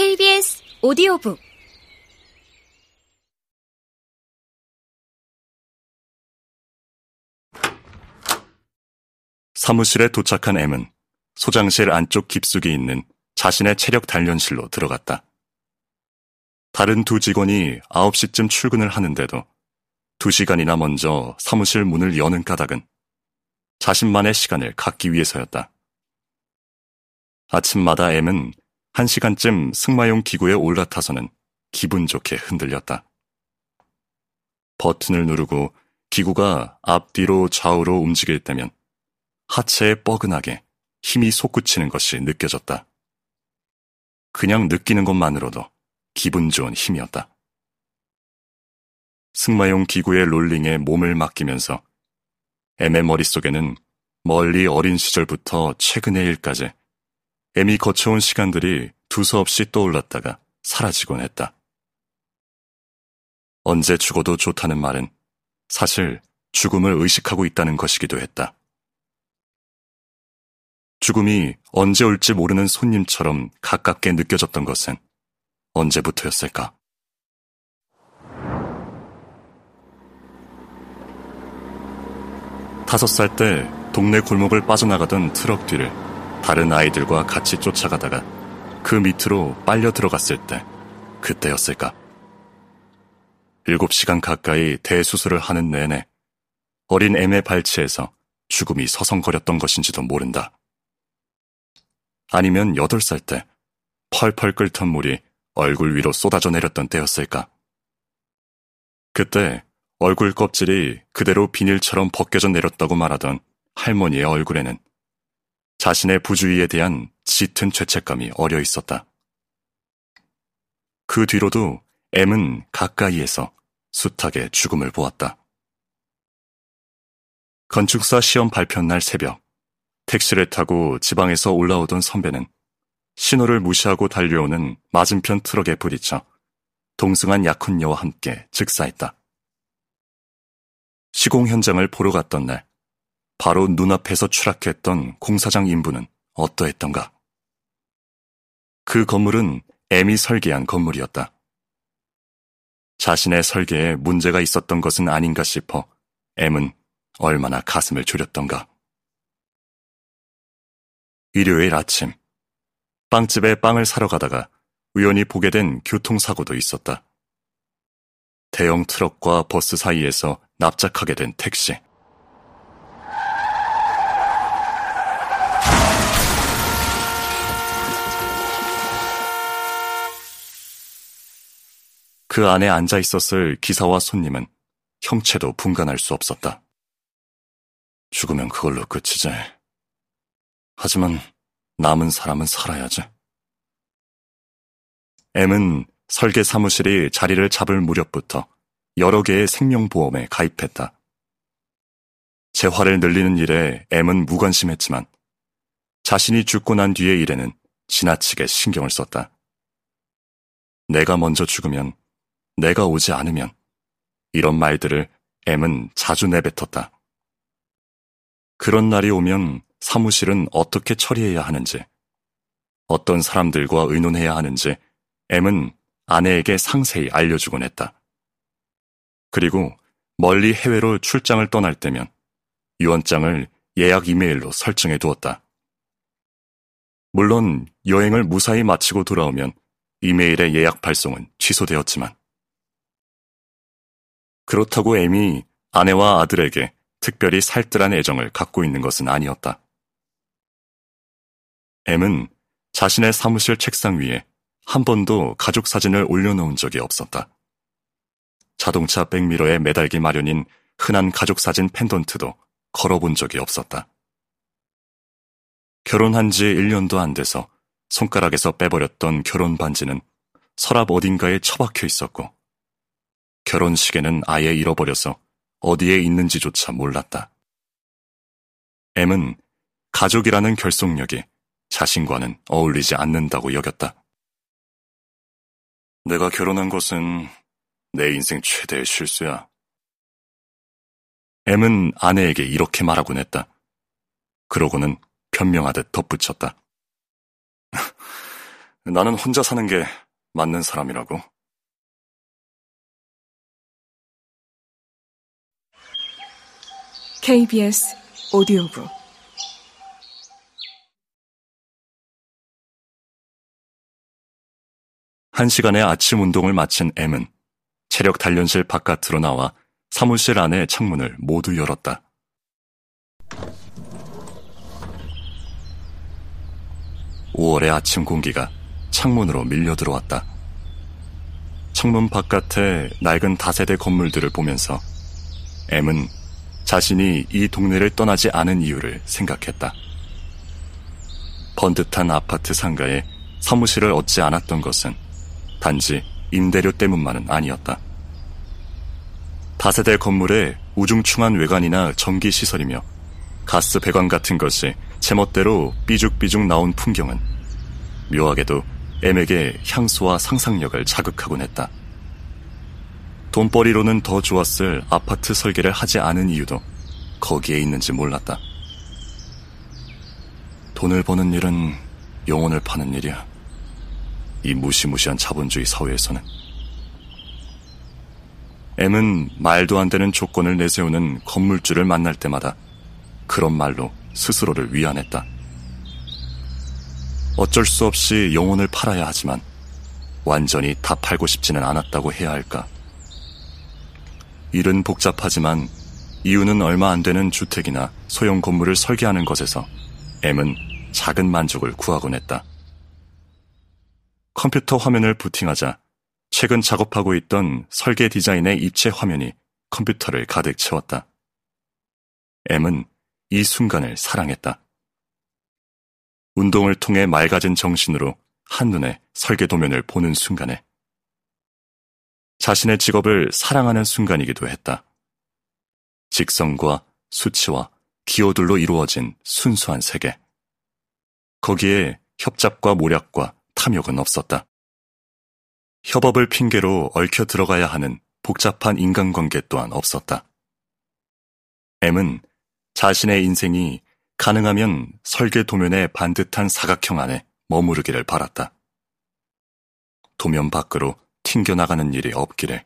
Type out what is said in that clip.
KBS 오디오북 사무실에 도착한 M은 소장실 안쪽 깊숙이 있는 자신의 체력 단련실로 들어갔다. 다른 두 직원이 9시쯤 출근을 하는데도 2시간이나 먼저 사무실 문을 여는 까닭은 자신만의 시간을 갖기 위해서였다. 아침마다 M은 1시간쯤 승마용 기구에 올라타서는 기분 좋게 흔들렸다. 버튼을 누르고 기구가 앞뒤로 좌우로 움직일 때면 하체에 뻐근하게 힘이 솟구치는 것이 느껴졌다. 그냥 느끼는 것만으로도 기분 좋은 힘이었다. 승마용 기구의 롤링에 몸을 맡기면서 M의 머릿속에는 멀리 어린 시절부터 최근의 일까지 M이 거쳐온 시간들이 두서없이 떠올랐다가 사라지곤 했다. 언제 죽어도 좋다는 말은 사실 죽음을 의식하고 있다는 것이기도 했다. 죽음이 언제 올지 모르는 손님처럼 가깝게 느껴졌던 것은 언제부터였을까? 다섯 살 때 동네 골목을 빠져나가던 트럭 뒤를 다른 아이들과 같이 쫓아가다가 그 밑으로 빨려 들어갔을 때 그때였을까? 일곱 시간 가까이 대수술을 하는 내내 어린 애의 발치에서 죽음이 서성거렸던 것인지도 모른다. 아니면 여덟 살 때 펄펄 끓던 물이 얼굴 위로 쏟아져 내렸던 때였을까? 그때 얼굴 껍질이 그대로 비닐처럼 벗겨져 내렸다고 말하던 할머니의 얼굴에는 자신의 부주의에 대한 짙은 죄책감이 어려 있었다. 그 뒤로도 M은 가까이에서 숱하게 죽음을 보았다. 건축사 시험 발표 날 새벽, 택시를 타고 지방에서 올라오던 선배는 신호를 무시하고 달려오는 맞은편 트럭에 부딪혀 동승한 약혼녀와 함께 즉사했다. 시공 현장을 보러 갔던 날, 바로 눈앞에서 추락했던 공사장 인부는 어떠했던가? 그 건물은 M이 설계한 건물이었다. 자신의 설계에 문제가 있었던 것은 아닌가 싶어 M은 얼마나 가슴을 졸였던가. 일요일 아침, 빵집에 빵을 사러 가다가 우연히 보게 된 교통사고도 있었다. 대형 트럭과 버스 사이에서 납작하게 된 택시. 그 안에 앉아 있었을 기사와 손님은 형체도 분간할 수 없었다. 죽으면 그걸로 끝이지. 하지만 남은 사람은 살아야지. M은 설계 사무실이 자리를 잡을 무렵부터 여러 개의 생명보험에 가입했다. 재화를 늘리는 일에 M은 무관심했지만 자신이 죽고 난 뒤의 일에는 지나치게 신경을 썼다. 내가 먼저 죽으면, 내가 오지 않으면, 이런 말들을 M은 자주 내뱉었다. 그런 날이 오면 사무실은 어떻게 처리해야 하는지, 어떤 사람들과 의논해야 하는지 M은 아내에게 상세히 알려주곤 했다. 그리고 멀리 해외로 출장을 떠날 때면 유언장을 예약 이메일로 설정해 두었다. 물론 여행을 무사히 마치고 돌아오면 이메일의 예약 발송은 취소되었지만 그렇다고 M이 아내와 아들에게 특별히 살뜰한 애정을 갖고 있는 것은 아니었다. M은 자신의 사무실 책상 위에 한 번도 가족 사진을 올려놓은 적이 없었다. 자동차 백미러에 매달기 마련인 흔한 가족 사진 펜던트도 걸어본 적이 없었다. 결혼한 지 1년도 안 돼서 손가락에서 빼버렸던 결혼 반지는 서랍 어딘가에 처박혀 있었고, 결혼식에는 아예 잃어버려서 어디에 있는지조차 몰랐다. M은 가족이라는 결속력이 자신과는 어울리지 않는다고 여겼다. 내가 결혼한 것은 내 인생 최대의 실수야. M은 아내에게 이렇게 말하곤 했다. 그러고는 변명하듯 덧붙였다. 나는 혼자 사는 게 맞는 사람이라고. KBS 오디오북 한 시간의 아침 운동을 마친 M은 체력 단련실 바깥으로 나와 사무실 안의 창문을 모두 열었다. 5월의 아침 공기가 창문으로 밀려 들어왔다. 창문 바깥의 낡은 다세대 건물들을 보면서 M은 자신이 이 동네를 떠나지 않은 이유를 생각했다. 번듯한 아파트 상가에 사무실을 얻지 않았던 것은 단지 임대료 때문만은 아니었다. 다세대 건물의 우중충한 외관이나 전기 시설이며 가스 배관 같은 것이 제멋대로 삐죽삐죽 나온 풍경은 묘하게도 M에게 향수와 상상력을 자극하곤 했다. 돈벌이로는 더 좋았을 아파트 설계를 하지 않은 이유도 거기에 있는지 몰랐다. 돈을 버는 일은 영혼을 파는 일이야. 이 무시무시한 자본주의 사회에서는. M은 말도 안 되는 조건을 내세우는 건물주를 만날 때마다 그런 말로 스스로를 위안했다. 어쩔 수 없이 영혼을 팔아야 하지만 완전히 다 팔고 싶지는 않았다고 해야 할까. 일은 복잡하지만 이유는 얼마 안 되는 주택이나 소형 건물을 설계하는 것에서 M은 작은 만족을 구하곤 했다. 컴퓨터 화면을 부팅하자 최근 작업하고 있던 설계 디자인의 입체 화면이 컴퓨터를 가득 채웠다. M은 이 순간을 사랑했다. 운동을 통해 맑아진 정신으로 한눈에 설계 도면을 보는 순간에 자신의 직업을 사랑하는 순간이기도 했다. 직선과 수치와 기호들로 이루어진 순수한 세계. 거기에 협잡과 모략과 탐욕은 없었다. 협업을 핑계로 얽혀 들어가야 하는 복잡한 인간관계 또한 없었다. M은 자신의 인생이 가능하면 설계 도면의 반듯한 사각형 안에 머무르기를 바랐다. 도면 밖으로 튕겨나가는 일이 없기를.